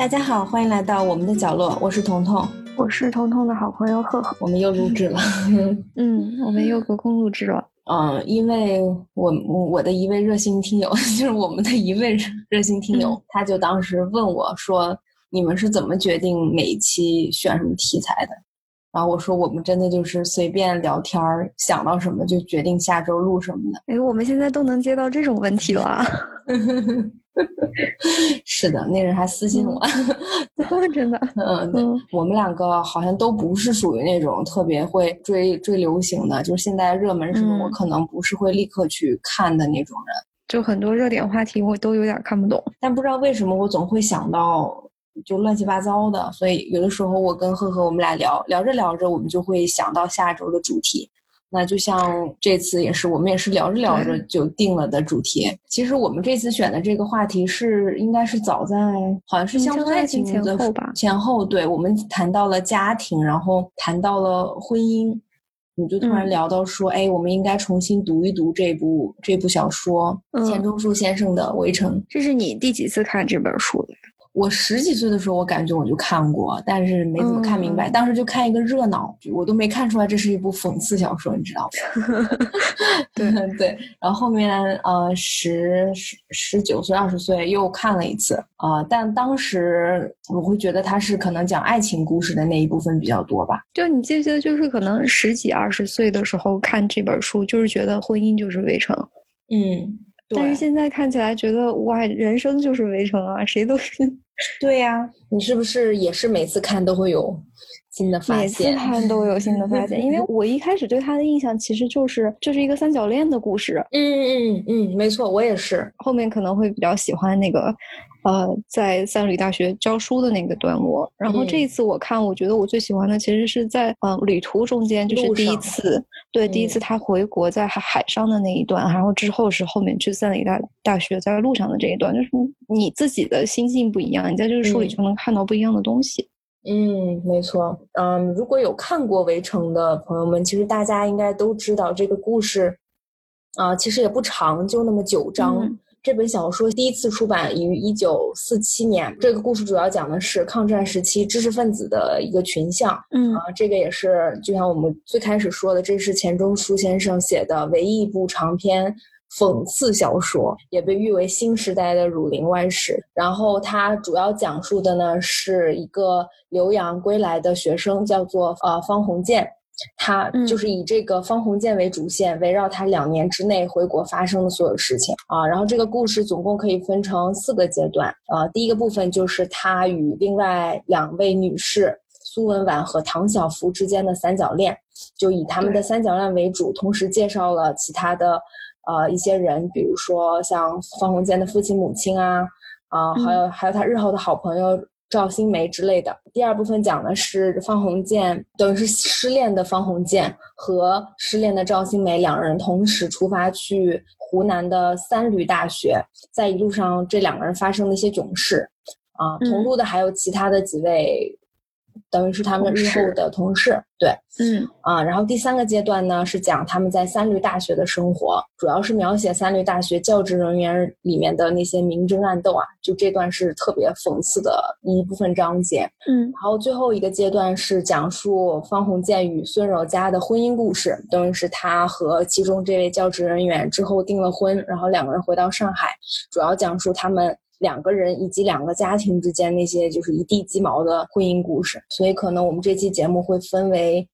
大家好，欢迎来到我们的角落，我是彤彤，我是彤彤的好朋友赫赫，我们又录制了，嗯，我们又隔空录制了，嗯，因为我我的一位热心听友，就是我们的一位热心听友，他就当时问我说，你们是怎么决定每一期选什么题材的？然后我说，我们真的就是随便聊天儿，想到什么就决定下周录什么的。哎，我们现在都能接到这种问题了。是的，那人还私信我，真的。嗯，我们两个好像都不是属于那种特别会追追流行的，就是现在热门什么，我可能不是会立刻去看的那种人。就很多热点话题，我都有点看不懂。但不知道为什么，我总会想到。就乱七八糟的，所以有的时候我跟赫赫我们俩聊聊着聊着，我们就会想到下周的主题。那就像这次也是，我们也是聊着聊着就定了的主题。其实我们这次选的这个话题是，应该是早在好像是乡村爱情前后吧？前后，对，我们谈到了家庭，然后谈到了婚姻，你就突然聊到说，哎，我们应该重新读一读这部这部小说，钱钟书先生的《围城》。这是你第几次看这本书的？我十几岁的时候，我感觉我就看过，但是没怎么看明白。当时就看一个热闹，我都没看出来这是一部讽刺小说，你知道吗？对 对。然后后面呃十十十九岁、二十岁又看了一次啊，但当时我会觉得它是可能讲爱情故事的那一部分比较多吧。就你记不记得，就是可能十几二十岁的时候看这本书，就是觉得婚姻就是围城。嗯。但是现在看起来觉得哇，人生就是围城啊，谁都是。对呀，你是不是也是每次看都会有新的发现？每次看都有新的发现，因为我一开始对他的印象其实就是就是一个三角恋的故事。嗯嗯嗯，没错，我也是。后面可能会比较喜欢那个。呃，在三里大学教书的那个段落，然后这一次我看，我觉得我最喜欢的其实是在呃旅途中间，就是第一次，对，第一次他回国在海海上的那一段，然后之后是后面去三里大大学在路上的这一段，就是你自己的心境不一样，你在这个书里就能看到不一样的东西。嗯，没错。嗯，如果有看过《围城》的朋友们，其实大家应该都知道这个故事，啊，其实也不长，就那么九章。这本小说第一次出版于一九四七年。这个故事主要讲的是抗战时期知识分子的一个群像。嗯啊，这个也是就像我们最开始说的，这是钱钟书先生写的唯一一部长篇讽刺小说，也被誉为新时代的《儒林外史》。然后它主要讲述的呢是一个留洋归来的学生，叫做呃方鸿渐。他就是以这个方鸿渐为主线，围绕他两年之内回国发生的所有事情啊。然后这个故事总共可以分成四个阶段啊。第一个部分就是他与另外两位女士苏文婉和唐晓芙之间的三角恋，就以他们的三角恋为主，同时介绍了其他的呃一些人，比如说像方鸿渐的父亲母亲啊啊，还有还有他日后的好朋友。赵新梅之类的。第二部分讲的是方鸿渐，等于是失恋的方鸿渐和失恋的赵新梅两人同时出发去湖南的三闾大学，在一路上这两个人发生的一些囧事。啊，同路的还有其他的几位。等于是他们日后的同事，对，嗯啊，然后第三个阶段呢是讲他们在三律大学的生活，主要是描写三律大学教职人员里面的那些明争暗斗啊，就这段是特别讽刺的一部分章节，嗯，然后最后一个阶段是讲述方鸿渐与孙柔嘉的婚姻故事，等于是他和其中这位教职人员之后订了婚，然后两个人回到上海，主要讲述他们。两个人以及两个家庭之间那些就是一地鸡毛的婚姻故事，所以可能我们这期节目会分为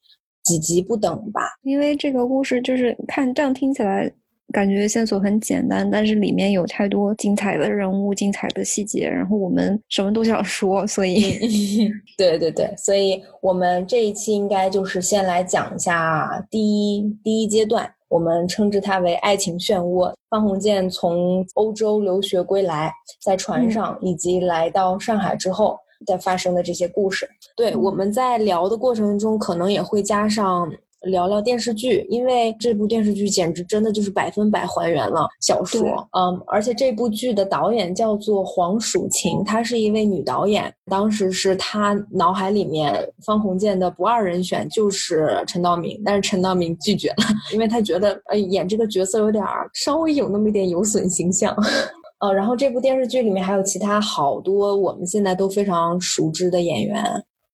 几集不等吧。因为这个故事就是看这样听起来感觉线索很简单，但是里面有太多精彩的人物、精彩的细节，然后我们什么都想说，所以 对对对，所以我们这一期应该就是先来讲一下第一第一阶段。我们称之它为爱情漩涡。方鸿渐从欧洲留学归来，在船上以及来到上海之后，再发生的这些故事。对，我们在聊的过程中，可能也会加上。聊聊电视剧，因为这部电视剧简直真的就是百分百还原了小说。嗯，而且这部剧的导演叫做黄蜀芹，她是一位女导演。当时是她脑海里面方鸿渐的不二人选就是陈道明，但是陈道明拒绝了，因为他觉得呃演这个角色有点稍微有那么一点有损形象。呃，然后这部电视剧里面还有其他好多我们现在都非常熟知的演员，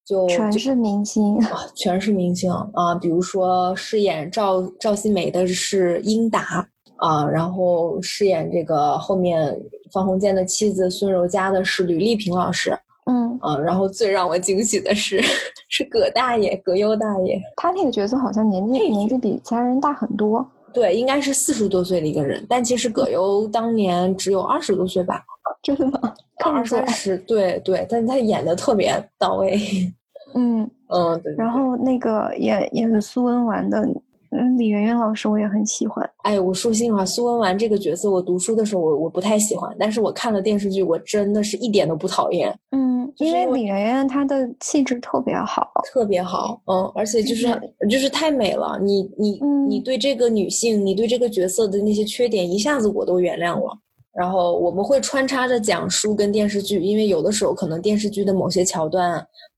就全是明星，全是明星啊！比如说饰演赵赵新梅的是英达啊，然后饰演这个后面方鸿渐的妻子孙柔嘉的是吕丽萍老师，嗯啊，然后最让我惊喜的是是葛大爷葛优大爷，他那个角色好像年纪年纪比其他人大很多。对，应该是四十多岁的一个人，但其实葛优当年只有二十多岁吧？真的吗？二三十，对对，但他演的特别到位。嗯嗯，对。然后那个演演苏文纨的。嗯，李媛媛老师我也很喜欢。哎，我说心里话，苏文纨这个角色，我读书的时候我我不太喜欢，但是我看了电视剧，我真的是一点都不讨厌。嗯，因为李媛媛她的气质特别好，特别好。嗯，而且就是就是太美了，你你你对这个女性，你对这个角色的那些缺点，一下子我都原谅了。然后我们会穿插着讲书跟电视剧，因为有的时候可能电视剧的某些桥段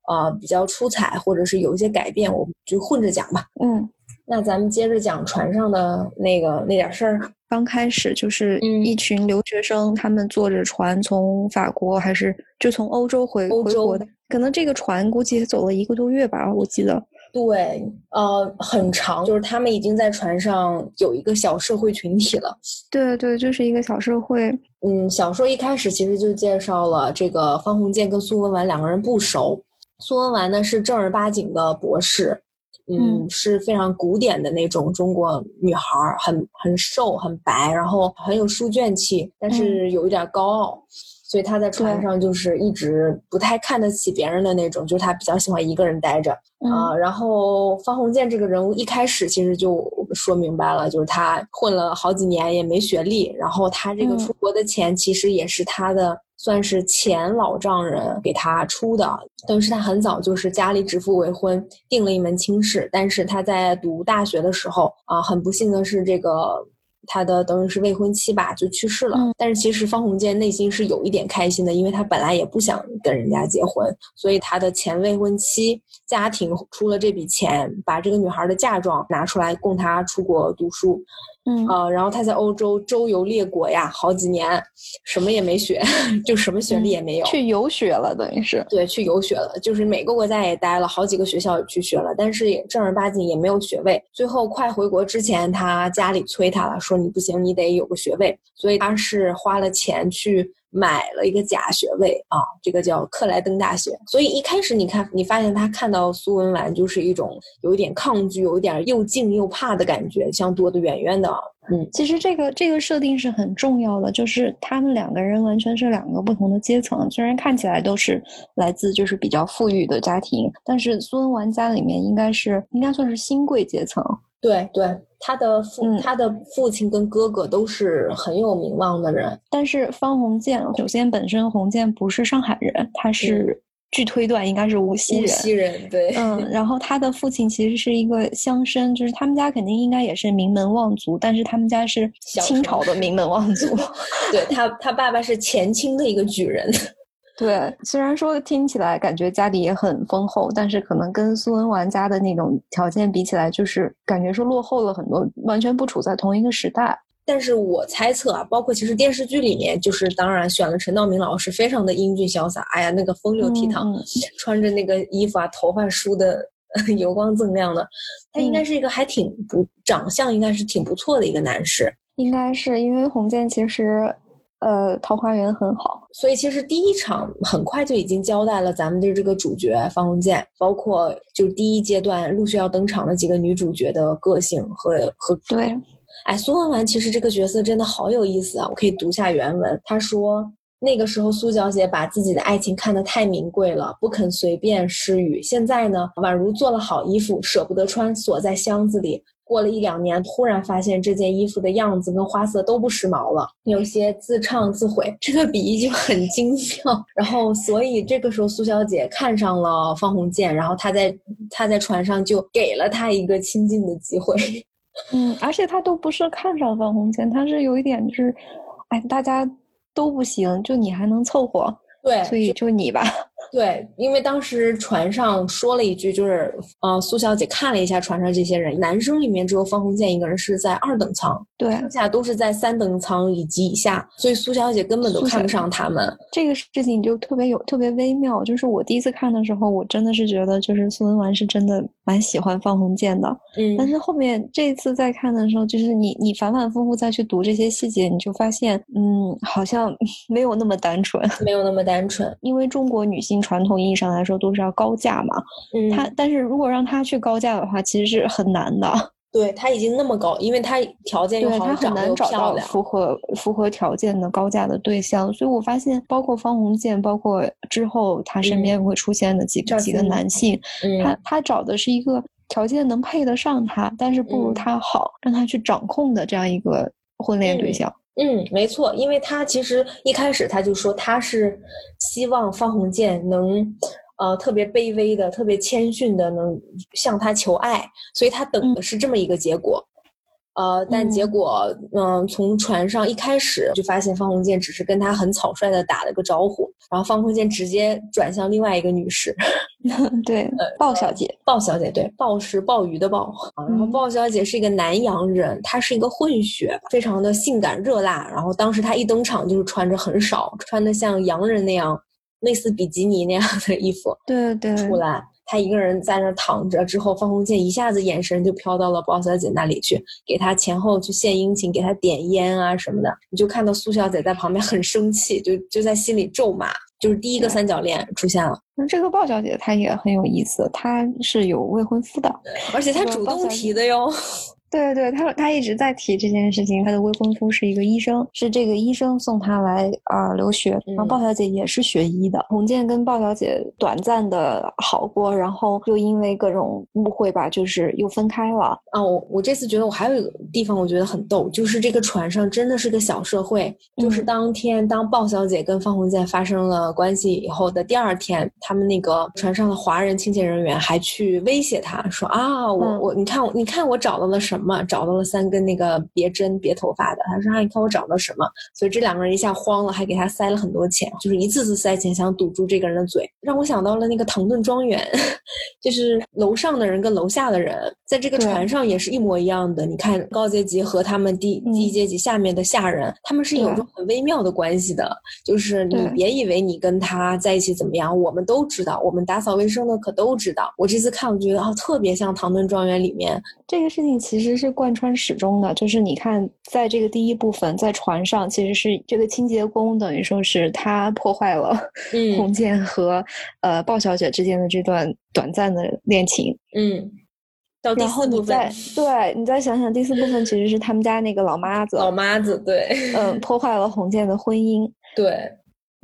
啊比较出彩，或者是有一些改变，我们就混着讲吧。嗯。那咱们接着讲船上的那个那点事儿。刚开始就是一群留学生，他们坐着船从法国还是就从欧洲回欧洲的。可能这个船估计走了一个多月吧，我记得。对，呃，很长，就是他们已经在船上有一个小社会群体了。对对，就是一个小社会。嗯，小说一开始其实就介绍了这个方鸿渐跟苏文纨两个人不熟。苏文纨呢是正儿八经的博士。嗯，是非常古典的那种中国女孩，很很瘦，很白，然后很有书卷气，但是有一点高傲，所以他在船上就是一直不太看得起别人的那种，就是他比较喜欢一个人待着啊。然后方鸿渐这个人物一开始其实就说明白了，就是他混了好几年也没学历，然后他这个出国的钱其实也是他的。算是前老丈人给他出的，等于是他很早就是家里指腹为婚，定了一门亲事。但是他在读大学的时候啊，很不幸的是这个。他的等于是未婚妻吧，就去世了。但是其实方鸿渐内心是有一点开心的，因为他本来也不想跟人家结婚，所以他的前未婚妻家庭出了这笔钱，把这个女孩的嫁妆拿出来供他出国读书。嗯啊，然后他在欧洲周游列国呀，好几年，什么也没学，就什么学历也没有，去游学了，等于是对，去游学了，就是每个国家也待了好几个学校去学了，但是也正儿八经也没有学位。最后快回国之前，他家里催他了，说你不行，你得有个学位，所以他是花了钱去。买了一个假学位啊，这个叫克莱登大学。所以一开始你看，你发现他看到苏文纨就是一种有一点抗拒，有一点又敬又怕的感觉，像躲得远远的。嗯，其实这个这个设定是很重要的，就是他们两个人完全是两个不同的阶层，虽然看起来都是来自就是比较富裕的家庭，但是苏文纨家里面应该是应该算是新贵阶层。对对。他的父，他的父亲跟哥哥都是很有名望的人。但是方鸿渐，首先本身鸿渐不是上海人，他是据推断应该是无锡人。无锡人，对。嗯，然后他的父亲其实是一个乡绅，就是他们家肯定应该也是名门望族，但是他们家是清朝的名门望族。对他，他爸爸是前清的一个举人。对，虽然说听起来感觉家里也很丰厚，但是可能跟苏文玩家的那种条件比起来，就是感觉是落后了很多，完全不处在同一个时代。但是我猜测啊，包括其实电视剧里面，就是当然选了陈道明老师，非常的英俊潇洒，哎呀，那个风流倜傥，穿着那个衣服啊，头发梳的 油光锃亮的，他应该是一个还挺不长相应该是挺不错的一个男士。应该是因为洪建其实。呃，桃花源很好，所以其实第一场很快就已经交代了咱们的这个主角方鸿渐，包括就第一阶段陆续要登场的几个女主角的个性和和对，哎，苏文纨其实这个角色真的好有意思啊！我可以读下原文，她说那个时候苏小姐把自己的爱情看得太名贵了，不肯随便施予。现在呢，宛如做了好衣服，舍不得穿，锁在箱子里。过了一两年，突然发现这件衣服的样子跟花色都不时髦了，有些自唱自毁。这个比喻就很精妙。然后，所以这个时候苏小姐看上了方鸿渐，然后她在她在船上就给了他一个亲近的机会。嗯，而且他都不是看上方鸿渐，他是有一点就是，哎，大家都不行，就你还能凑合。对，所以就你吧。对，因为当时船上说了一句，就是呃，苏小姐看了一下船上这些人，男生里面只有方鸿渐一个人是在二等舱，对，剩下都是在三等舱以及以下，所以苏小姐根本都看不上他们。这个事情就特别有特别微妙，就是我第一次看的时候，我真的是觉得，就是苏文纨是真的蛮喜欢方鸿渐的，嗯，但是后面这一次再看的时候，就是你你反反复复再去读这些细节，你就发现，嗯，好像 没有那么单纯，没有那么单纯，因为中国女性传统意义上来说都是要高价嘛，嗯，他但是如果让他去高价的话，其实是很难的。对他已经那么高，因为他条件又好，她很难找到符合符合条件的高价的对象。所以我发现，包括方鸿渐，包括之后他身边会出现的几个几个男性，他他找的是一个条件能配得上他，但是不如他好，让他去掌控的这样一个婚恋对象。嗯，没错，因为他其实一开始他就说他是希望方鸿渐能。呃，特别卑微的，特别谦逊的，能向他求爱，所以他等的是这么一个结果。呃，但结果，嗯，从船上一开始就发现方鸿渐只是跟他很草率的打了个招呼，然后方鸿渐直接转向另外一个女士，对，呃，鲍小姐，鲍小姐，对，鲍是鲍鱼的鲍，然后鲍小姐是一个南洋人，她是一个混血，非常的性感热辣，然后当时她一登场就是穿着很少，穿的像洋人那样。类似比基尼那样的衣服，对对，出来，他一个人在那躺着，之后方鸿渐一下子眼神就飘到了包小姐那里去，给她前后去献殷勤，给她点烟啊什么的。你就看到苏小姐在旁边很生气，就就在心里咒骂，就是第一个三角恋出现了。那这个鲍小姐她也很有意思，她是有未婚夫的，而且她主动提的哟。对对，他他一直在提这件事情。他的未婚夫是一个医生，是这个医生送他来啊留学。然后鲍小姐也是学医的。洪建跟鲍小姐短暂的好过，然后又因为各种误会吧，就是又分开了。啊，我我这次觉得我还有一个地方我觉得很逗，就是这个船上真的是个小社会。就是当天当鲍小姐跟方鸿渐发生了关系以后的第二天，他们那个船上的华人清洁人员还去威胁他说啊，我我你看我你看我找到了什么。嘛，找到了三根那个别针别头发的，他说啊，你看我找到什么？所以这两个人一下慌了，还给他塞了很多钱，就是一次次塞钱，想堵住这个人的嘴，让我想到了那个唐顿庄园，就是楼上的人跟楼下的人在这个船上也是一模一样的。你看高阶级和他们低低阶级下面的下人，他们是有种很微妙的关系的，就是你别以为你跟他在一起怎么样，我们都知道，我们打扫卫生的可都知道。我这次看，我觉得啊，特别像唐顿庄园里面这个事情，其实。是贯穿始终的，就是你看，在这个第一部分，在船上，其实是这个清洁工等于说是他破坏了红建和呃鲍小姐之间的这段短暂的恋情。嗯，然后你再对你再想想，第四部分其实是他们家那个老妈子，老妈子对，嗯，破坏了洪建的婚姻。对。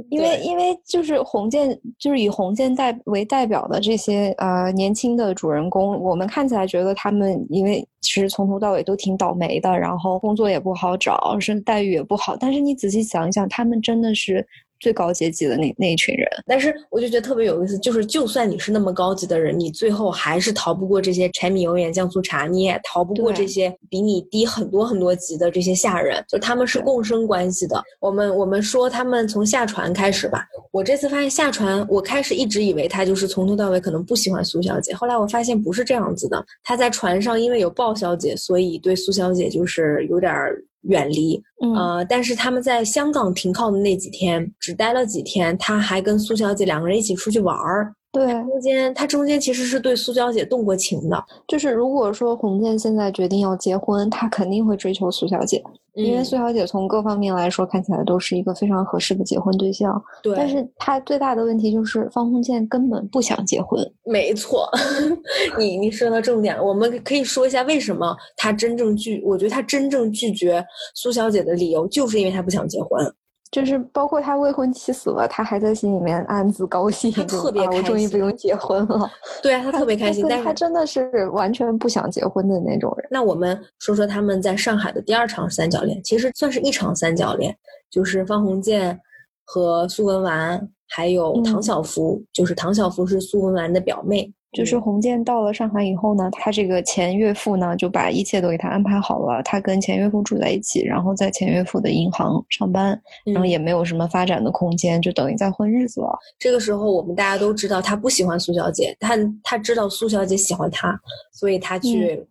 因为，因为就是红箭，就是以红箭代为代表的这些呃年轻的主人公，我们看起来觉得他们因为其实从头到尾都挺倒霉的，然后工作也不好找，甚至待遇也不好。但是你仔细想一想，他们真的是。最高阶级的那那一群人，但是我就觉得特别有意思，就是就算你是那么高级的人，你最后还是逃不过这些柴米油盐酱醋茶，你也逃不过这些比你低很多很多级的这些下人，就他们是共生关系的。我们我们说他们从下船开始吧，我这次发现下船，我开始一直以为他就是从头到尾可能不喜欢苏小姐，后来我发现不是这样子的，他在船上因为有鲍小姐，所以对苏小姐就是有点儿。远离，呃，但是他们在香港停靠的那几天，只待了几天，他还跟苏小姐两个人一起出去玩儿。对，中间他中间其实是对苏小姐动过情的。就是如果说洪建现在决定要结婚，他肯定会追求苏小姐。因为苏小姐从各方面来说看起来都是一个非常合适的结婚对象，对。但是她最大的问题就是方鸿渐根本不想结婚。没错，你你说到重点了。我们可以说一下为什么他真正拒，我觉得他真正拒绝苏小姐的理由，就是因为他不想结婚。就是包括他未婚妻死了，他还在心里面暗自高兴，他特别开心，我终于不用结婚了。对啊，他特别开心，但是他真的是完全不想结婚的那种人。那我们说说他们在上海的第二场三角恋，其实算是一场三角恋，就是方鸿渐和苏文纨，还有唐晓芙，就是唐晓芙是苏文纨的表妹。就是洪建到了上海以后呢，他这个前岳父呢就把一切都给他安排好了，他跟前岳父住在一起，然后在前岳父的银行上班，然后也没有什么发展的空间，就等于在混日子了。这个时候，我们大家都知道他不喜欢苏小姐，他他知道苏小姐喜欢他，所以他去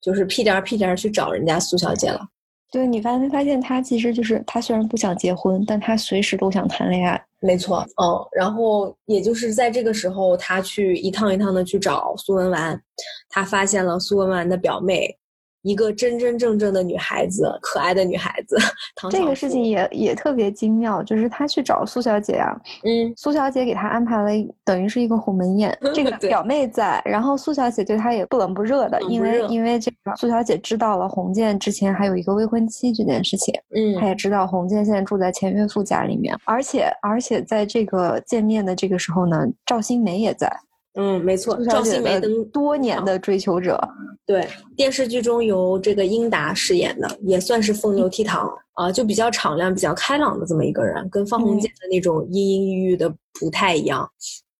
就是屁颠儿屁颠儿去找人家苏小姐了。对你发没发现，他其实就是他虽然不想结婚，但他随时都想谈恋爱。没错，嗯，然后也就是在这个时候，他去一趟一趟的去找苏文纨，他发现了苏文纨的表妹。一个真真正正的女孩子，可爱的女孩子。这个事情也也特别精妙，就是他去找苏小姐啊，嗯，苏小姐给他安排了，等于是一个鸿门宴。这个表妹在，然后苏小姐对他也不冷不热的，因为因为这个苏小姐知道了洪建之前还有一个未婚妻这件事情，嗯，她也知道洪建现在住在前岳父家里面，而且而且在这个见面的这个时候呢，赵新梅也在。嗯，没错，赵新梅登多年的追求者，对电视剧中由这个英达饰演的，也算是风流倜傥啊，就比较敞亮、比较开朗的这么一个人，跟方鸿渐的那种阴阴郁郁的不太一样。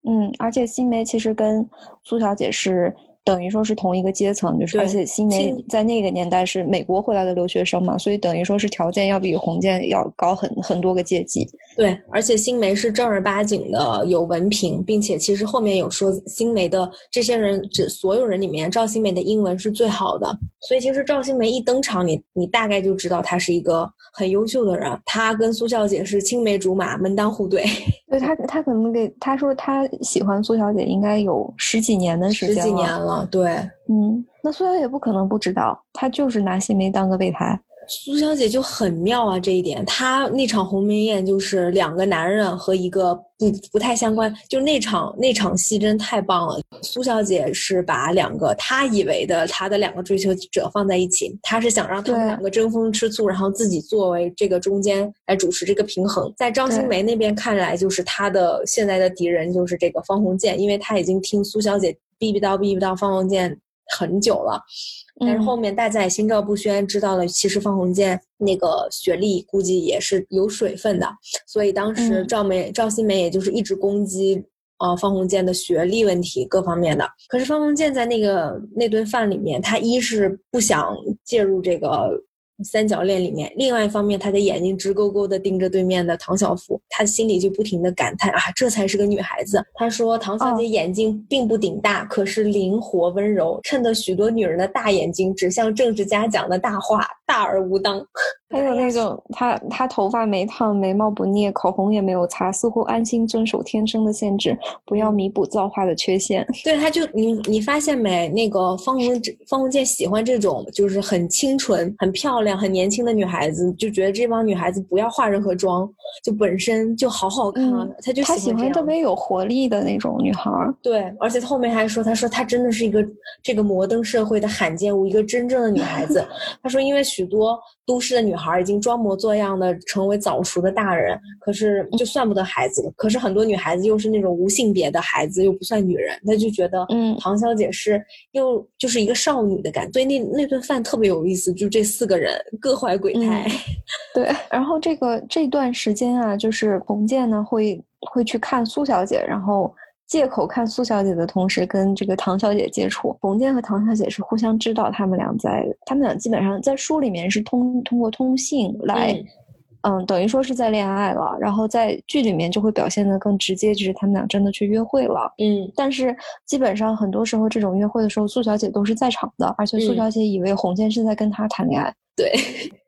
嗯，而且新梅其实跟苏小姐是。等于说是同一个阶层，就是而且新梅在那个年代是美国回来的留学生嘛，所以等于说是条件要比洪建要高很很多个阶级。对，而且新梅是正儿八经的有文凭，并且其实后面有说新梅的这些人，这所有人里面，赵新梅的英文是最好的。所以其实赵新梅一登场，你你大概就知道她是一个很优秀的人。她跟苏小姐是青梅竹马，门当户对。对她，她可能给她说她喜欢苏小姐，应该有十几年的 时间了。十几年了，对，嗯，那苏小姐不可能不知道，她就是拿新梅当个备胎。苏小姐就很妙啊，这一点，她那场鸿门宴就是两个男人和一个不不太相关，就那场那场戏真太棒了。苏小姐是把两个她以为的她的两个追求者放在一起，她是想让他们两个争风吃醋，然后自己作为这个中间来主持这个平衡。在张新梅那边看来，就是她的现在的敌人就是这个方鸿渐，因为她已经听苏小姐逼逼叨逼逼叨方鸿渐很久了。但是后面大家也心照不宣，知道了其实方鸿渐那个学历估计也是有水分的，所以当时赵梅赵新梅也就是一直攻击啊方鸿渐的学历问题各方面的。可是方鸿渐在那个那顿饭里面，他一是不想介入这个。三角恋里面，另外一方面，他的眼睛直勾勾的盯着对面的唐小福，他心里就不停的感叹啊，这才是个女孩子。他说，唐小姐眼睛并不顶大，可是灵活温柔，衬得许多女人的大眼睛指向政治家讲的大话，大而无当。还有那种他他头发没烫，眉毛不捏，口红也没有擦，似乎安心遵守天生的限制，不要弥补造化的缺陷。对，他就你你发现没？那个方鸿方鸿渐喜欢这种就是很清纯、很漂亮、很年轻的女孩子，就觉得这帮女孩子不要化任何妆，就本身就好好看。他就他喜欢特别有活力的那种女孩。对，而且他后面还说，他说他真的是一个这个摩登社会的罕见物，一个真正的女孩子。他说，因为许多都市的女。孩已经装模作样的成为早熟的大人，可是就算不得孩子。可是很多女孩子又是那种无性别的孩子，又不算女人，她就觉得，嗯，唐小姐是又就是一个少女的感觉。所以那那顿饭特别有意思，就这四个人各怀鬼胎。对，然后这个这段时间啊，就是洪建呢会会去看苏小姐，然后。借口看苏小姐的同时，跟这个唐小姐接触。冯建和唐小姐是互相知道，他们俩在，他们俩基本上在书里面是通通过通信来，嗯，等于说是在恋爱了。然后在剧里面就会表现的更直接，就是他们俩真的去约会了。嗯，但是基本上很多时候这种约会的时候，苏小姐都是在场的，而且苏小姐以为洪建是在跟她谈恋爱。对，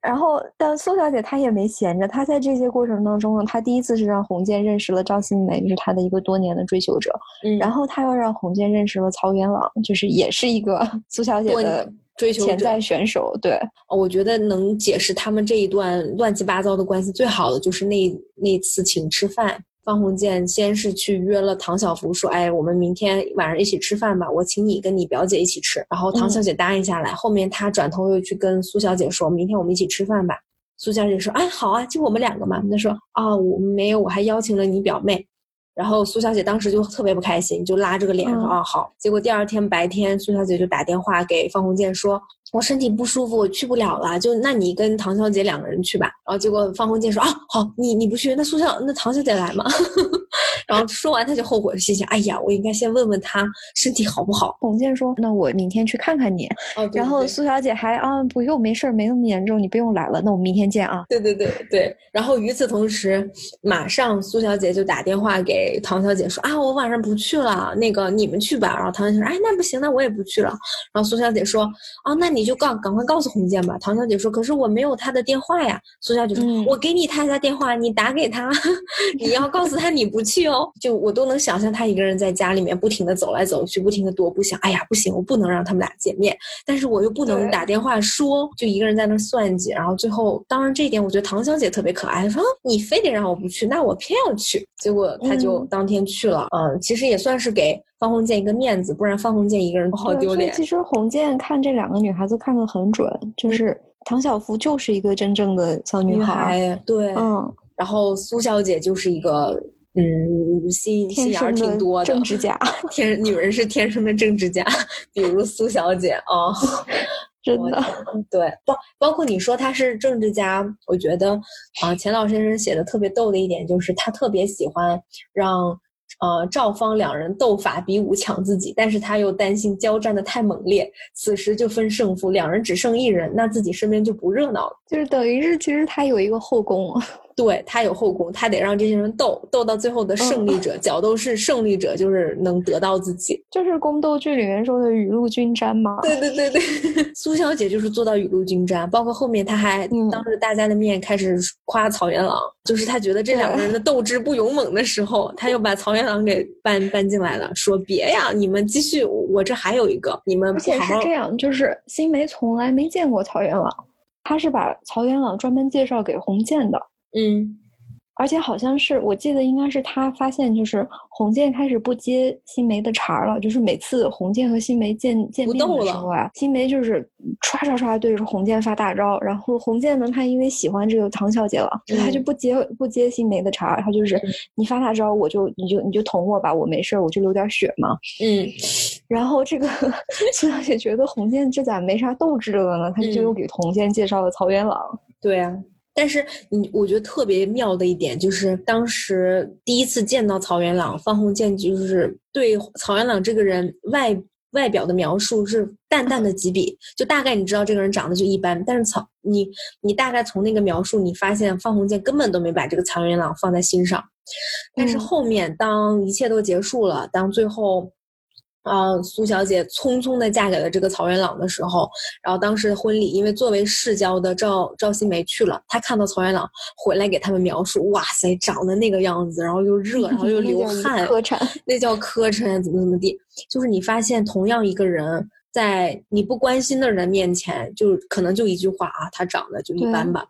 然后但苏小姐她也没闲着，她在这些过程当中呢，她第一次是让洪建认识了赵新梅，就是她的一个多年的追求者，嗯，然后她又让洪建认识了曹元朗，就是也是一个 苏小姐的追求潜在选手。对，我觉得能解释他们这一段乱七八糟的关系最好的就是那那次请吃饭。方鸿渐先是去约了唐小福，说：“哎，我们明天晚上一起吃饭吧，我请你跟你表姐一起吃。”然后唐小姐答应下来。后面他转头又去跟苏小姐说：“明天我们一起吃饭吧。”苏小姐说：“哎，好啊，就我们两个嘛。”他说：“啊，我没有，我还邀请了你表妹。”然后苏小姐当时就特别不开心，就拉着个脸说：“啊，好。”结果第二天白天，苏小姐就打电话给方鸿渐说。我身体不舒服，我去不了了。就那你跟唐小姐两个人去吧。然后结果方鸿渐说啊，好，你你不去，那苏小那唐小姐来嘛。然然后说完他就后悔，心想：哎呀，我应该先问问他身体好不好。洪建说：那我明天去看看你。哦，然后苏小姐还啊不用，没事儿，没那么严重，你不用来了。那我们明天见啊。对对对对。然后与此同时，马上苏小姐就打电话给唐小姐说：啊，我晚上不去了，那个你们去吧。然后唐小姐说：哎，那不行，那我也不去了。然后苏小姐说：啊，那你就告赶快告诉洪建吧。唐小姐说：可是我没有他的电话呀。苏小姐说：我给你他家电话，你打给他，你要告诉他你不去哦。就我都能想象他一个人在家里面不停的走来走去，不停的踱步，想：哎呀，不行，我不能让他们俩见面，但是我又不能打电话说，就一个人在那算计。然后最后，当然这一点我觉得唐小姐特别可爱，说你非得让我不去，那我偏要去。结果他就当天去了。嗯，其实也算是给方鸿渐一个面子，不然方鸿渐一个人不好丢脸。其实鸿渐看这两个女孩子看得很准，就是唐小芙就是一个真正的小女孩，对，嗯，然后苏小姐就是一个。嗯，心心眼儿挺多的政治家，天女人是天生的政治家，比如苏小姐哦，真的对，包包括你说她是政治家，我觉得啊，钱老先生写的特别逗的一点就是他特别喜欢让呃赵方两人斗法比武抢自己，但是他又担心交战的太猛烈，此时就分胜负，两人只剩一人，那自己身边就不热闹了，就是等于是其实他有一个后宫。对他有后宫，他得让这些人斗斗到最后的胜利者，角斗士胜利者就是能得到自己，就是宫斗剧里面说的雨露均沾嘛。对对对对，苏小姐就是做到雨露均沾，包括后面她还当着大家的面开始夸草原狼，就是她觉得这两个人的斗志不勇猛的时候，她又把草原狼给搬搬进来了，说别呀，你们继续，我这还有一个，你们而且是这样，就是新梅从来没见过草原狼，她是把草原狼专门介绍给洪建的。嗯，而且好像是我记得应该是他发现，就是红建开始不接新梅的茬了，就是每次红建和新梅见见面的时候啊，新梅就是唰唰唰对着红建发大招，然后红建呢，他因为喜欢这个唐小姐了，他就不接不接新梅的茬，他就是你发大招，我就你就你就捅我吧，我没事我就流点血嘛。嗯，然后这个苏 小姐觉得红建这咋没啥斗志了呢？他就又给红建介绍了曹元朗。对啊。但是你，我觉得特别妙的一点就是，当时第一次见到曹元朗，方鸿渐就是对曹元朗这个人外外表的描述是淡淡的几笔，就大概你知道这个人长得就一般。但是曹你你大概从那个描述，你发现方鸿渐根本都没把这个曹元朗放在心上。但是后面当一切都结束了，当最后。啊，苏小姐匆匆的嫁给了这个曹元朗的时候，然后当时婚礼，因为作为世交的赵赵新梅去了，她看到曹元朗回来给他们描述，哇塞，长得那个样子，然后又热，然后又 流汗，磕碜，那叫磕碜，怎么怎么地，就是你发现同样一个人在你不关心的人面前，就可能就一句话啊，他长得就一般吧。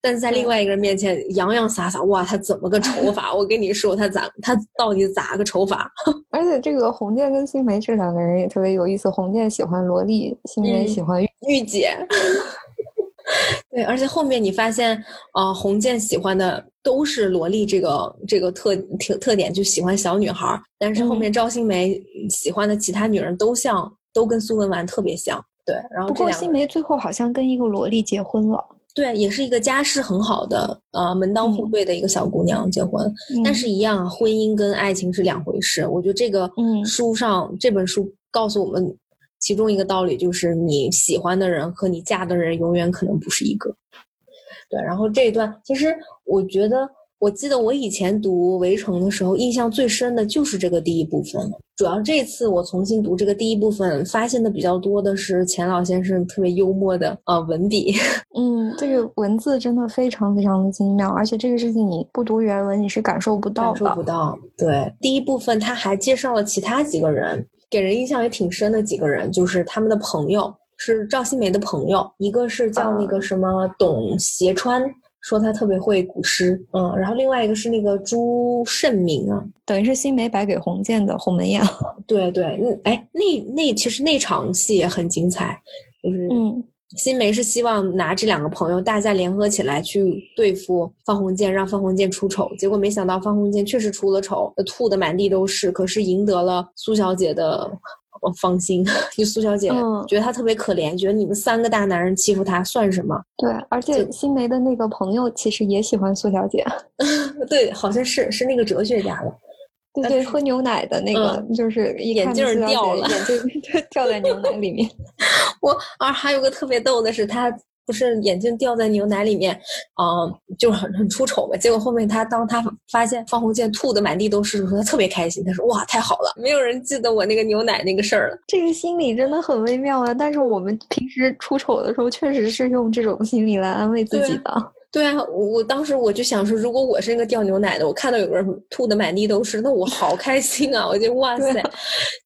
但是在另外一个人面前洋洋洒洒，哇，他怎么个 丑法？我跟你说，他咋，他到底咋个丑法？而且这个红建跟新梅这两个人也特别有意思，红建喜欢萝莉，新梅喜欢御姐。对，而且后面你发现，啊，红建喜欢的都是萝莉这个这个特特特点，就喜欢小女孩。但是后面赵新梅喜欢的其他女人都像，都跟苏文纨特别像。对，然后不过新梅最后好像跟一个萝莉结婚了。对，也是一个家世很好的，呃，门当户对的一个小姑娘结婚，但是一样，婚姻跟爱情是两回事。我觉得这个书上这本书告诉我们其中一个道理，就是你喜欢的人和你嫁的人永远可能不是一个。对，然后这一段其实我觉得。我记得我以前读《围城》的时候，印象最深的就是这个第一部分。主要这次我重新读这个第一部分，发现的比较多的是钱老先生特别幽默的呃文笔。嗯，这个文字真的非常非常的精妙，而且这个事情你不读原文你是感受不到的。感受不到。对，第一部分他还介绍了其他几个人，给人印象也挺深的几个人，就是他们的朋友，是赵新梅的朋友，一个是叫那个什么董斜川。说他特别会古诗，嗯，然后另外一个是那个朱慎明啊，等于是新梅白给洪建的鸿门宴。对对，嗯，哎，那那其实那场戏也很精彩，就是嗯，新梅是希望拿这两个朋友大家联合起来去对付方鸿渐，让方鸿渐出丑，结果没想到方鸿渐确实出了丑，吐的满地都是，可是赢得了苏小姐的。我放心，就苏小姐觉得她特别可怜，觉得你们三个大男人欺负她算什么？对，而且新梅的那个朋友其实也喜欢苏小姐。对，好像是是那个哲学家的。对对，喝牛奶的那个，就是眼镜掉了，眼镜掉在牛奶里面。我啊，还有个特别逗的是他。不是眼镜掉在牛奶里面，嗯，就很很出丑嘛。结果后面他当他发现方鸿渐吐的满地都是的时候，他特别开心。他说：“哇，太好了，没有人记得我那个牛奶那个事儿了。”这个心理真的很微妙啊。但是我们平时出丑的时候，确实是用这种心理来安慰自己的。对啊，我我当时我就想说，如果我是那个掉牛奶的，我看到有个人吐的满地都是，那我好开心啊！我就 哇塞，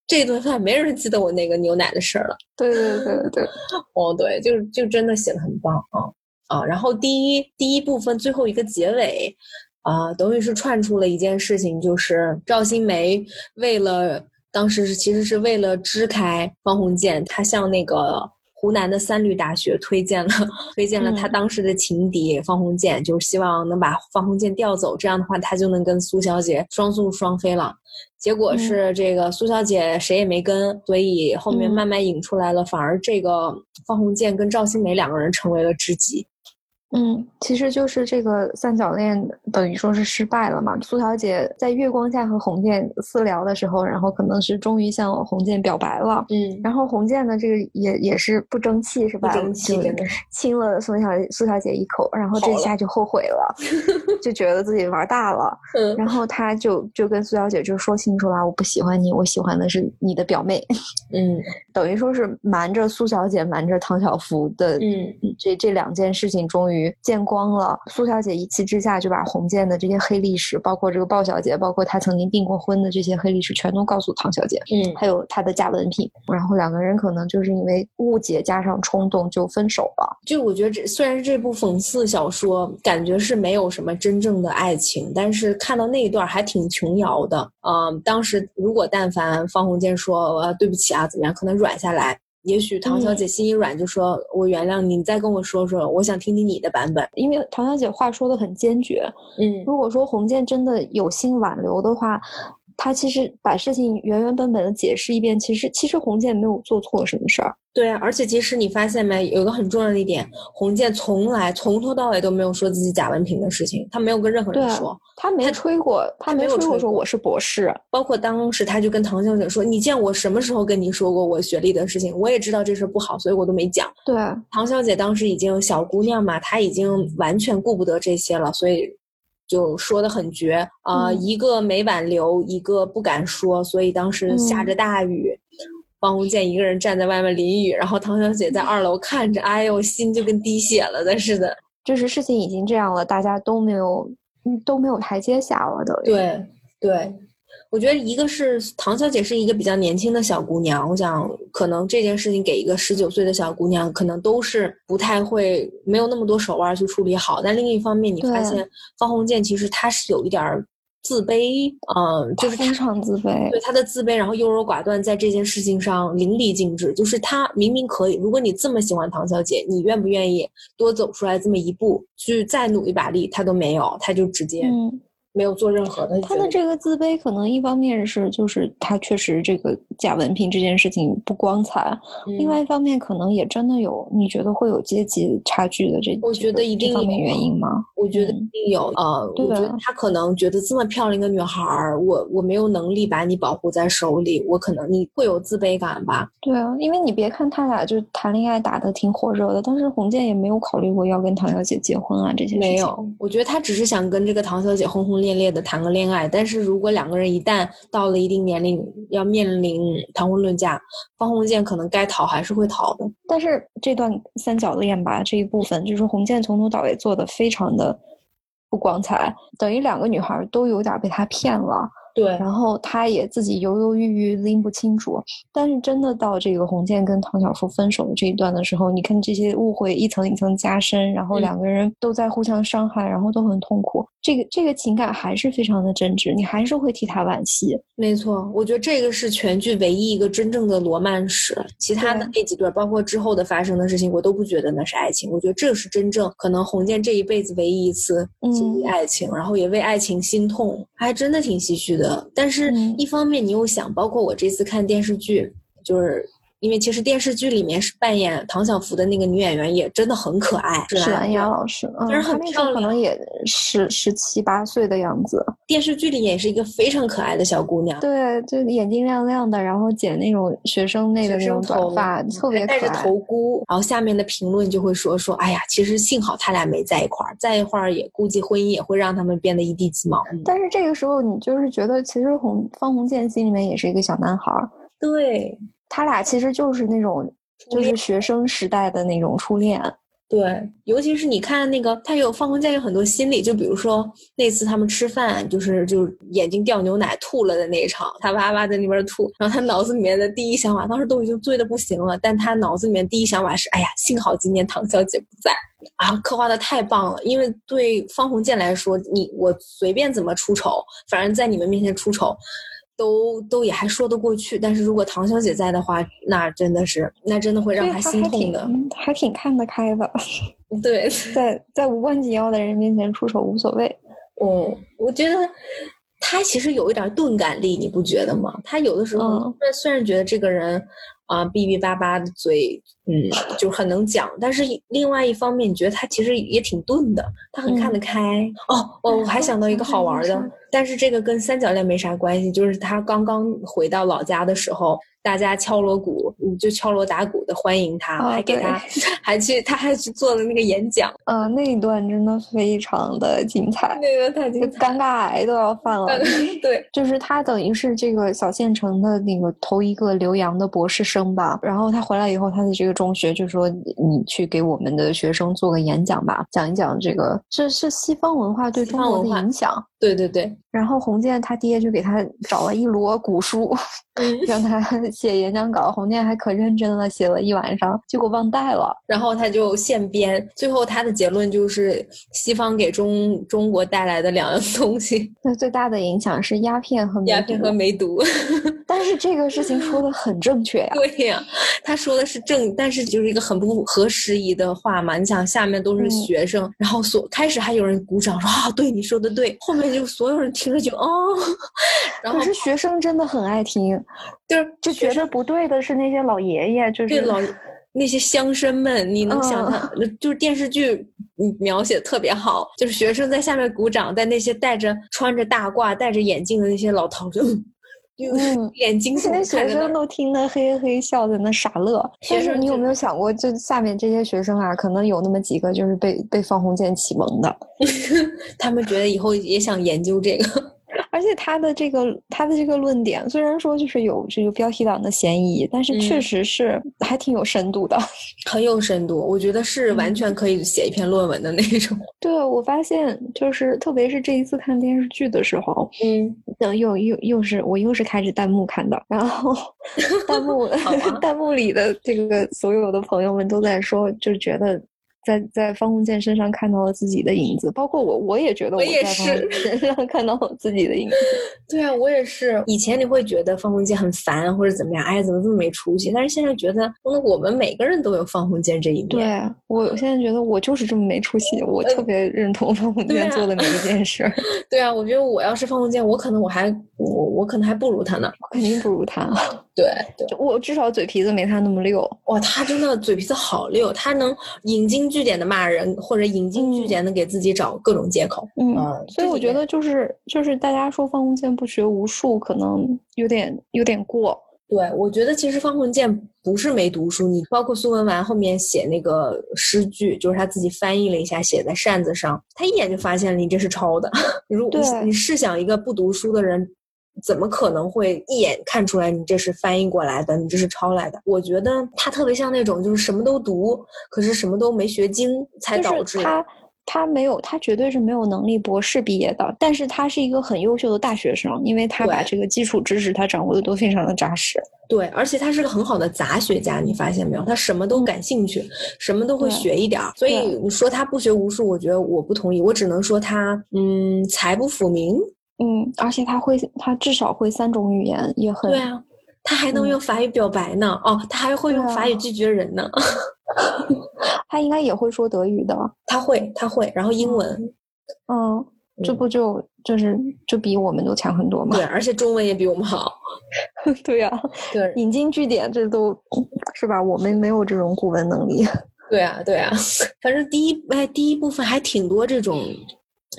这顿饭没人记得我那个牛奶的事儿了。对对对对，哦对，就就真的写的很棒啊啊！然后第一第一部分最后一个结尾啊，等于是串出了一件事情，就是赵新梅为了当时是其实是为了支开方鸿渐，他向那个。湖南的三律大学推荐了 推荐了他当时的情敌方鸿渐，就是希望能把方鸿渐调走，这样的话他就能跟苏小姐双宿双飞了。结果是这个苏小姐谁也没跟，所以后面慢慢引出来了，反而这个方鸿渐跟赵新梅两个人成为了知己。嗯，其实就是这个三角恋等于说是失败了嘛。苏小姐在月光下和红建私聊的时候，然后可能是终于向红建表白了。嗯，然后红建呢，这个也也是不争气是吧？不争气，真的是亲了苏小苏小姐一口，然后这下就后悔了，就觉得自己玩大了。嗯，然后他就就跟苏小姐就说清楚了，我不喜欢你，我喜欢的是你的表妹。嗯，等于说是瞒着苏小姐，瞒着唐小福的。嗯，这这两件事情终于。见光了，苏小姐一气之下就把洪建的这些黑历史，包括这个鲍小姐，包括她曾经订过婚的这些黑历史，全都告诉唐小姐。嗯，还有她的假文凭，然后两个人可能就是因为误解加上冲动就分手了。就我觉得这虽然是这部讽刺小说，感觉是没有什么真正的爱情，但是看到那一段还挺琼瑶的。嗯，当时如果但凡方鸿渐说呃对不起啊怎么样，可能软下来。也许唐小姐心一软，就说：“我原谅你，你再跟我说说，我想听听你的版本。”因为唐小姐话说的很坚决。嗯，如果说洪建真的有心挽留的话。他其实把事情原原本本的解释一遍，其实其实洪建没有做错什么事儿。对啊，而且其实你发现没，有一个很重要的一点，洪建从来从头到尾都没有说自己假文凭的事情，他没有跟任何人说，他没吹过，他没有吹过说我是博士。包括当时他就跟唐小姐说：“你见我什么时候跟你说过我学历的事情？我也知道这事不好，所以我都没讲。”对，唐小姐当时已经小姑娘嘛，她已经完全顾不得这些了，所以。就说的很绝啊，一个没挽留，一个不敢说，所以当时下着大雨，方鸿渐一个人站在外面淋雨，然后唐小姐在二楼看着，哎呦，心就跟滴血了的似的。就是事情已经这样了，大家都没有，都没有台阶下了都。对对。我觉得一个是唐小姐是一个比较年轻的小姑娘，我想可能这件事情给一个十九岁的小姑娘，可能都是不太会，没有那么多手腕去处理好。但另一方面，你发现方鸿渐其实他是有一点自卑，嗯，就是非常自卑，对他的自卑，然后优柔寡断，在这件事情上淋漓尽致。就是他明明可以，如果你这么喜欢唐小姐，你愿不愿意多走出来这么一步，去再努一把力？他都没有，他就直接。没有做任何的。他的这个自卑，可能一方面是就是他确实这个假文凭这件事情不光彩，另外一方面可能也真的有你觉得会有阶级差距的这我觉得一定方面原因吗？我觉得一定有呃，我觉得他可能觉得这么漂亮一个女孩儿，我我没有能力把你保护在手里，我可能你会有自卑感吧？对啊，因为你别看他俩就谈恋爱打的挺火热的，但是洪建也没有考虑过要跟唐小姐结婚啊这些事情。没有，我觉得他只是想跟这个唐小姐轰轰。烈烈的谈个恋爱，但是如果两个人一旦到了一定年龄，要面临谈婚论嫁，方鸿渐可能该逃还是会逃的。但是这段三角恋吧，这一部分就是鸿渐从头到尾做的非常的不光彩，等于两个女孩都有点被他骗了。对，然后他也自己犹犹豫豫拎不清楚，但是真的到这个洪建跟唐小芙分手的这一段的时候，你看这些误会一层一层加深，然后两个人都在互相伤害，然后都很痛苦，这个这个情感还是非常的真挚，你还是会替他惋惜。没错，我觉得这个是全剧唯一一个真正的罗曼史，其他的那几段，包括之后的发生的事情，我都不觉得那是爱情。我觉得这是真正可能洪建这一辈子唯一一次经历爱情，然后也为爱情心痛，还真的挺唏嘘的。但是，一方面你又想，包括我这次看电视剧，就是因为其实电视剧里面是扮演唐小福的那个女演员也真的很可爱，是蓝雅老师，就是很漂亮，可能也十十七八岁的样子。电视剧里也是一个非常可爱的小姑娘，对，就眼睛亮亮的，然后剪那种学生妹的那种头发，特别戴着头箍。然后下面的评论就会说说，哎呀，其实幸好他俩没在一块儿，在一块儿也估计婚姻也会让他们变得一地鸡毛。但是这个时候你就是觉得，其实洪方鸿渐心里面也是一个小男孩，对。他俩其实就是那种，就是学生时代的那种初恋。对，尤其是你看那个，他有方鸿渐有很多心理，就比如说那次他们吃饭，就是就眼睛掉牛奶吐了的那一场，他哇哇在那边吐，然后他脑子里面的第一想法，当时都已经醉的不行了，但他脑子里面第一想法是，哎呀，幸好今天唐小姐不在啊，刻画的太棒了。因为对方鸿渐来说，你我随便怎么出丑，反正在你们面前出丑。都都也还说得过去，但是如果唐小姐在的话，那真的是，那真的会让他心痛的，还挺看得开的。对，在在无关紧要的人面前出手无所谓。嗯，我觉得他其实有一点钝感力，你不觉得吗？他有的时候虽然觉得这个人。啊，哔哔叭叭的嘴，嗯，就很能讲。但是另外一方面，你觉得他其实也挺钝的，他很看得开。哦，哦，我还想到一个好玩的，但是这个跟三角恋没啥关系，就是他刚刚回到老家的时候。大家敲锣鼓，就敲锣打鼓的欢迎他，还给他，还去，他还去做了那个演讲。嗯，那一段真的非常的精彩，那个太精彩，尴尬癌都要犯了。对，就是他等于是这个小县城的那个头一个留洋的博士生吧。然后他回来以后，他的这个中学就说：“你去给我们的学生做个演讲吧，讲一讲这个这是西方文化对中国的影响。”对对对。然后洪建他爹就给他找了一摞古书，让他 写演讲稿。洪建还可认真了，写了一晚上，结果忘带了。然后他就现编，最后他的结论就是西方给中中国带来的两样东西，那最大的影响是鸦片和鸦片和梅毒。但是这个事情说的很正确呀。对呀，他说的是正，但是就是一个很不合时宜的话嘛。你想下面都是学生，然后所开始还有人鼓掌说啊，对你说的对，后面就所有人。听着就哦，然后可是学生真的很爱听，就是就觉得不对的是那些老爷爷，就是老那些乡绅们，你能想象，就是电视剧描写特别好，就是学生在下面鼓掌，但那些戴着穿着大褂、戴着眼镜的那些老头就。嗯，眼睛现在学生都听得嘿嘿笑，在那傻乐。但是你有没有想过，就下面这些学生啊，可能有那么几个就是被被方鸿渐启蒙的，他们觉得以后也想研究这个。而且他的这个他的这个论点，虽然说就是有这个标题党的嫌疑，但是确实是还挺有深度的，很有深度。我觉得是完全可以写一篇论文的那种。对，我发现就是特别是这一次看电视剧的时候，嗯，等又又又是我又是开着弹幕看的，然后弹幕 弹幕里的这个所有的朋友们都在说，就觉得。在在方鸿渐身上看到了自己的影子，包括我，我也觉得我也是身上看到了自己的影子。对啊，我也是。以前你会觉得方鸿渐很烦或者怎么样，哎，怎么这么没出息？但是现在觉得，那我们每个人都有方鸿渐这一面。对我现在觉得我就是这么没出息，我特别认同方鸿 渐做的每一件事。对啊，我觉得我要是方鸿渐，我可能我还我我可能还不如他呢，肯定不如他。对对，我至少嘴皮子没他那么溜。哇，他真的嘴皮子好溜，他能引经据典的骂人，或者引经据典的给自己找各种借口。嗯，所以我觉得就是就是大家说方鸿渐不学无术，可能有点有点过。对，我觉得其实方鸿渐不是没读书，你包括苏文纨后面写那个诗句，就是他自己翻译了一下，写在扇子上，他一眼就发现了你这是抄的。如果你试想一个不读书的人。怎么可能会一眼看出来你这是翻译过来的，你这是抄来的？我觉得他特别像那种就是什么都读，可是什么都没学精，才导致他他没有他绝对是没有能力博士毕业的，但是他是一个很优秀的大学生，因为他把这个基础知识他掌握的都非常的扎实。对，而且他是个很好的杂学家，你发现没有？他什么都感兴趣，什么都会学一点儿。所以你说他不学无术，我觉得我不同意，我只能说他嗯财不抚明。嗯，而且他会，他至少会三种语言，也很对啊。他还能用法语表白呢，哦，他还会用法语拒绝人呢。他应该也会说德语的，他会，他会，然后英文。嗯，这不就就是就比我们都强很多吗？对，而且中文也比我们好。对呀，对，引经据典，这都是吧？我们没有这种古文能力。对啊，对啊，反正第一哎，第一部分还挺多这种。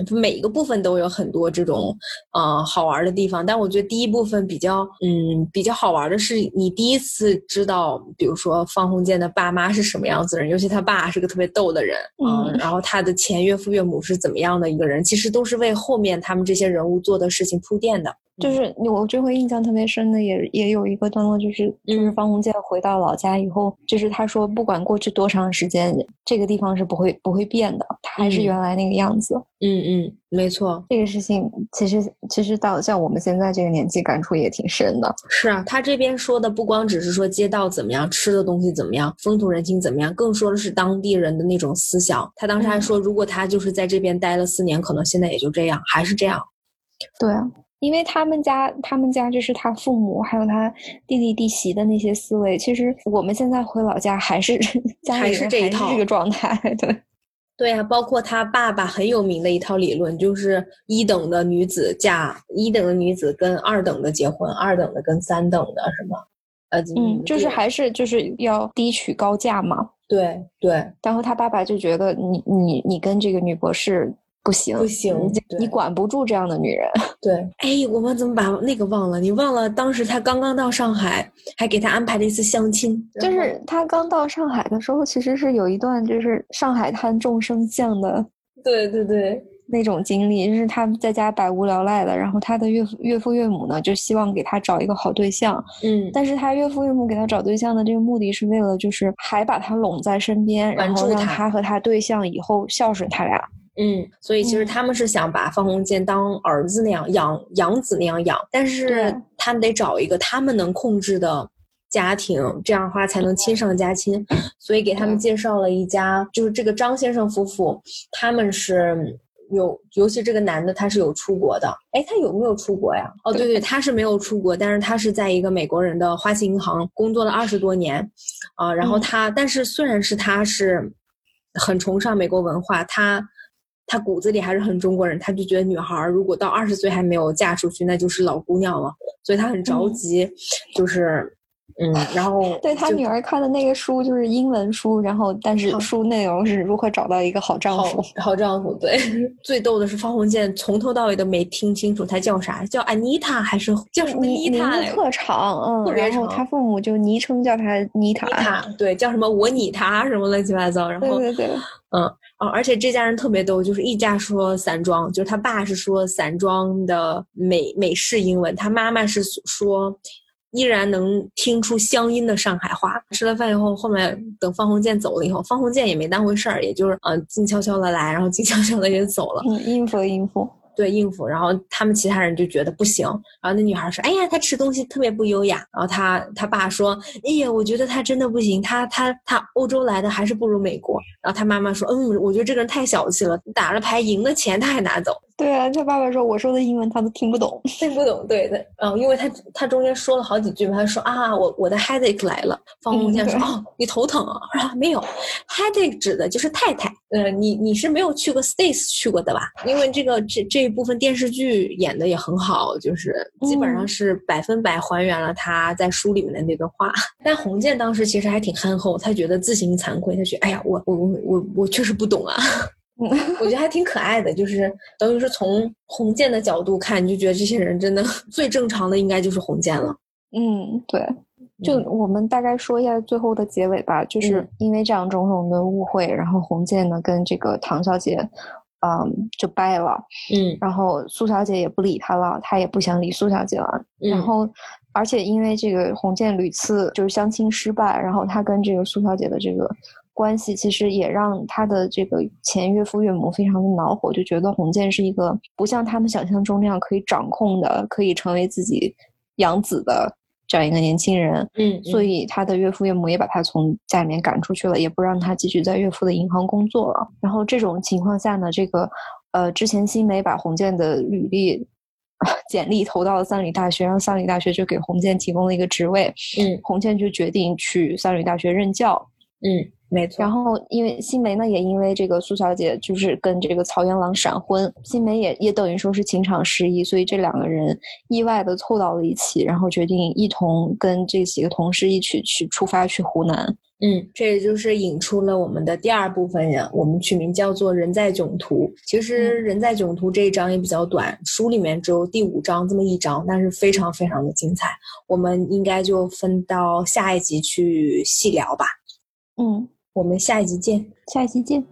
每一个部分都有很多这种呃好玩的地方，但我觉得第一部分比较嗯比较好玩的是你第一次知道，比如说方鸿渐的爸妈是什么样子的人，尤其他爸是个特别逗的人，嗯，然后他的前岳父岳母是怎么样的一个人，其实都是为后面他们这些人物做的事情铺垫的。就是我这回印象特别深的，也也有一个段落，就是就是方鸿渐回到老家以后，就是他说不管过去多长时间，这个地方是不会不会变的，他还是原来那个样子。嗯嗯，没错，这个事情其实其实到像我们现在这个年纪，感触也挺深的。是啊，他这边说的不光只是说街道怎么样，吃的东西怎么样，风土人情怎么样，更说的是当地人的那种思想。他当时还说，如果他就是在这边待了四年，可能现在也就这样，还是这样。对啊。因为他们家，他们家就是他父母还有他弟弟弟媳的那些思维，其实我们现在回老家还是 还是这一套这个状态，对，对啊，包括他爸爸很有名的一套理论，就是一等的女子嫁一等的女子跟二等的结婚，二等的跟三等的是吗，呃，嗯，就是还是就是要低取高价嘛，对对，然后他爸爸就觉得你你你跟这个女博士。不行不行，你管不住这样的女人。对，哎，我们怎么把那个忘了？你忘了当时他刚刚到上海，还给他安排了一次相亲。就是他刚到上海的时候，其实是有一段就是上海滩众生相的，对对对，那种经历，就是他在家百无聊赖的，然后他的岳父岳父岳母呢，就希望给他找一个好对象。嗯，但是他岳父岳母给他找对象的这个目的是为了，就是还把他拢在身边，然后让他和他对象以后孝顺他俩。嗯，所以其实他们是想把方鸿渐当儿子那样养，养子那样养，但是他们得找一个他们能控制的家庭，这样的话才能亲上加亲。所以给他们介绍了一家，就是这个张先生夫妇，他们是有，尤其这个男的他是有出国的。哎，他有没有出国呀？哦，对对，他是没有出国，但是他是在一个美国人的花旗银行工作了二十多年，啊，然后他，但是虽然是他是很崇尚美国文化，他。他骨子里还是很中国人，他就觉得女孩如果到二十岁还没有嫁出去，那就是老姑娘了，所以他很着急，就是，嗯，然后对他女儿看的那个书就是英文书，然后但是书内容是如何找到一个好丈夫，好丈夫。对，最逗的是方鸿渐从头到尾都没听清楚他叫啥，叫安妮塔还是叫什么妮塔？特长，嗯，然后他父母就昵称叫他妮塔塔，对，叫什么我你他什么乱七八糟，然后对对对，嗯。而且这家人特别逗，就是一家说散装，就是他爸是说散装的美美式英文，他妈妈是说依然能听出乡音的上海话。吃了饭以后，后面等方鸿渐走了以后，方鸿渐也没当回事儿，也就是嗯静悄悄的来，然后静悄悄的也走了，嗯，应付应付。对，应付。然后他们其他人就觉得不行。然后那女孩说：“哎呀，他吃东西特别不优雅。”然后他他爸说：“哎呀，我觉得他真的不行。他他他欧洲来的还是不如美国。”然后他妈妈说：“嗯，我觉得这个人太小气了，打了牌赢的钱他还拿走。”对啊，他爸爸说我说的英文他都听不懂，听不懂。对的，嗯，因为他他中间说了好几句嘛，他说啊，我我的 headache 来了。方鸿渐说哦，你头疼啊？啊，没有，headache 指的就是太太。呃，你你是没有去过 States 去过的吧？因为这个这这一部分电视剧演的也很好，就是基本上是百分百还原了他在书里面的那段话。但鸿渐当时其实还挺憨厚，他觉得自行惭愧，他觉得哎呀，我我我我我确实不懂啊。我觉得还挺可爱的，就是等于是从红建的角度看，你就觉得这些人真的 最正常的应该就是红建了。嗯，对，就我们大概说一下最后的结尾吧。就是因为这样种种的误会，然后红建呢跟这个唐小姐，嗯，就掰了。嗯，然后苏小姐也不理他了，他也不想理苏小姐了。然后，而且因为这个红建屡次就是相亲失败，然后他跟这个苏小姐的这个。关系其实也让他的这个前岳父岳母非常的恼火，就觉得洪建是一个不像他们想象中那样可以掌控的、可以成为自己养子的这样一个年轻人。嗯，所以他的岳父岳母也把他从家里面赶出去了，也不让他继续在岳父的银行工作了。然后这种情况下呢，这个呃，之前新梅把洪建的履历、简历投到了三里大学，让三里大学就给洪建提供了一个职位。嗯，洪建就决定去三里大学任教。嗯。没错，然后因为新梅呢，也因为这个苏小姐就是跟这个曹元朗闪婚，新梅也也等于说是情场失意，所以这两个人意外的凑到了一起，然后决定一同跟这几个同事一起去出发去湖南。嗯，这也就是引出了我们的第二部分呀，我们取名叫做《人在囧途》。其实《人在囧途》这一章也比较短，书里面只有第五章这么一章，但是非常非常的精彩。我们应该就分到下一集去细聊吧。嗯。我们下一集见，下一集见。